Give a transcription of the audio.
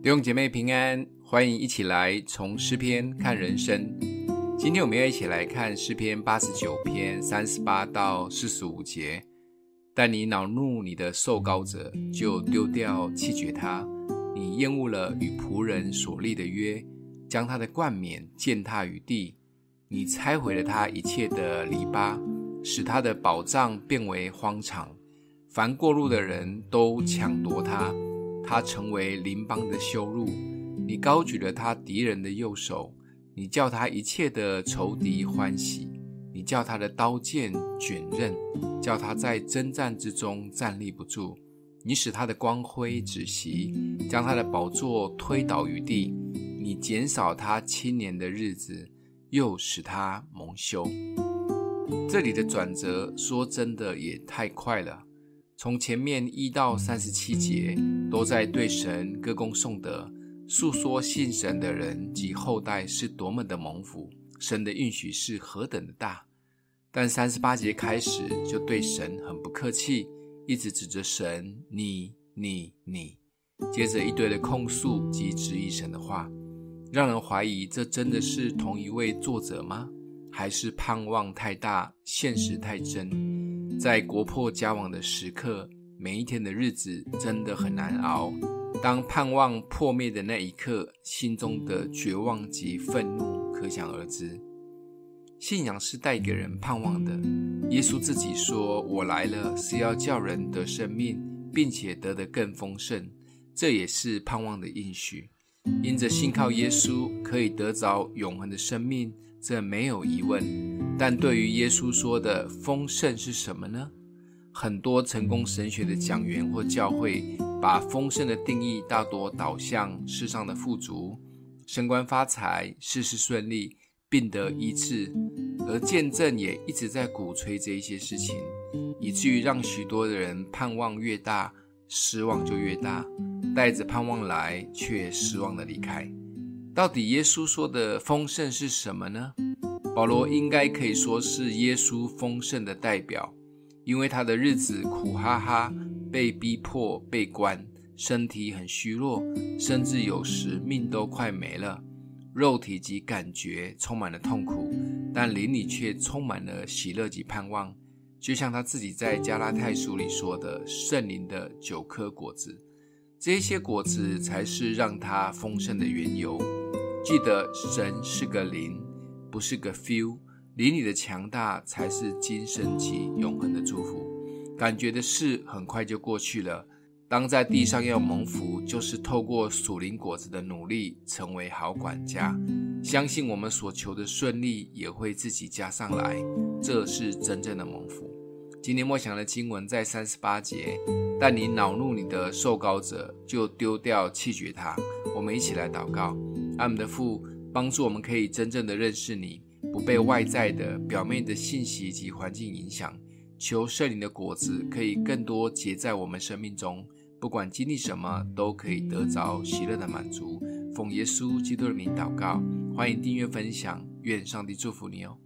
弟兄姐妹平安，欢迎一起来从诗篇看人生。今天我们要一起来看诗篇八十九篇三十八到四十五节。但你恼怒你的受膏者，就丢掉弃绝他；你厌恶了与仆人所立的约，将他的冠冕践踏于地。你拆毁了他一切的篱笆，使他的宝藏变为荒场。凡过路的人都抢夺他。他成为邻邦的羞辱，你高举了他敌人的右手，你叫他一切的仇敌欢喜，你叫他的刀剑卷刃，叫他在征战之中站立不住，你使他的光辉止息，将他的宝座推倒于地，你减少他青年的日子，又使他蒙羞。这里的转折，说真的也太快了。从前面一到三十七节，都在对神歌功颂德，述说信神的人及后代是多么的蒙福，神的应许是何等的大。但三十八节开始就对神很不客气，一直指着神，你、你、你，接着一堆的控诉及质疑神的话，让人怀疑这真的是同一位作者吗？还是盼望太大，现实太真？在国破家亡的时刻，每一天的日子真的很难熬。当盼望破灭的那一刻，心中的绝望及愤怒可想而知。信仰是带给人盼望的。耶稣自己说：“我来了，是要叫人得生命，并且得的更丰盛。”这也是盼望的应许。因着信靠耶稣，可以得着永恒的生命，这没有疑问。但对于耶稣说的丰盛是什么呢？很多成功神学的讲员或教会把丰盛的定义大多导向世上的富足、升官发财、事事顺利、病得医治，而见证也一直在鼓吹这一些事情，以至于让许多的人盼望越大，失望就越大，带着盼望来，却失望的离开。到底耶稣说的丰盛是什么呢？保罗应该可以说是耶稣丰盛的代表，因为他的日子苦哈哈，被逼迫、被关，身体很虚弱，甚至有时命都快没了，肉体及感觉充满了痛苦，但灵里却充满了喜乐及盼望。就像他自己在加拉太书里说的：“圣灵的九颗果子，这些果子才是让他丰盛的缘由。”记得神是个灵。不是个 feel，灵里的强大才是今生及永恒的祝福。感觉的事很快就过去了。当在地上要蒙福，就是透过属灵果子的努力，成为好管家。相信我们所求的顺利也会自己加上来，这是真正的蒙福。今天默想的经文在三十八节，但你恼怒你的受膏者，就丢掉弃绝他。我们一起来祷告，阿们的父。帮助我们可以真正的认识你，不被外在的表面的信息及环境影响。求圣灵的果子可以更多结在我们生命中，不管经历什么，都可以得着喜乐的满足。奉耶稣基督的名祷告，欢迎订阅分享，愿上帝祝福你哦。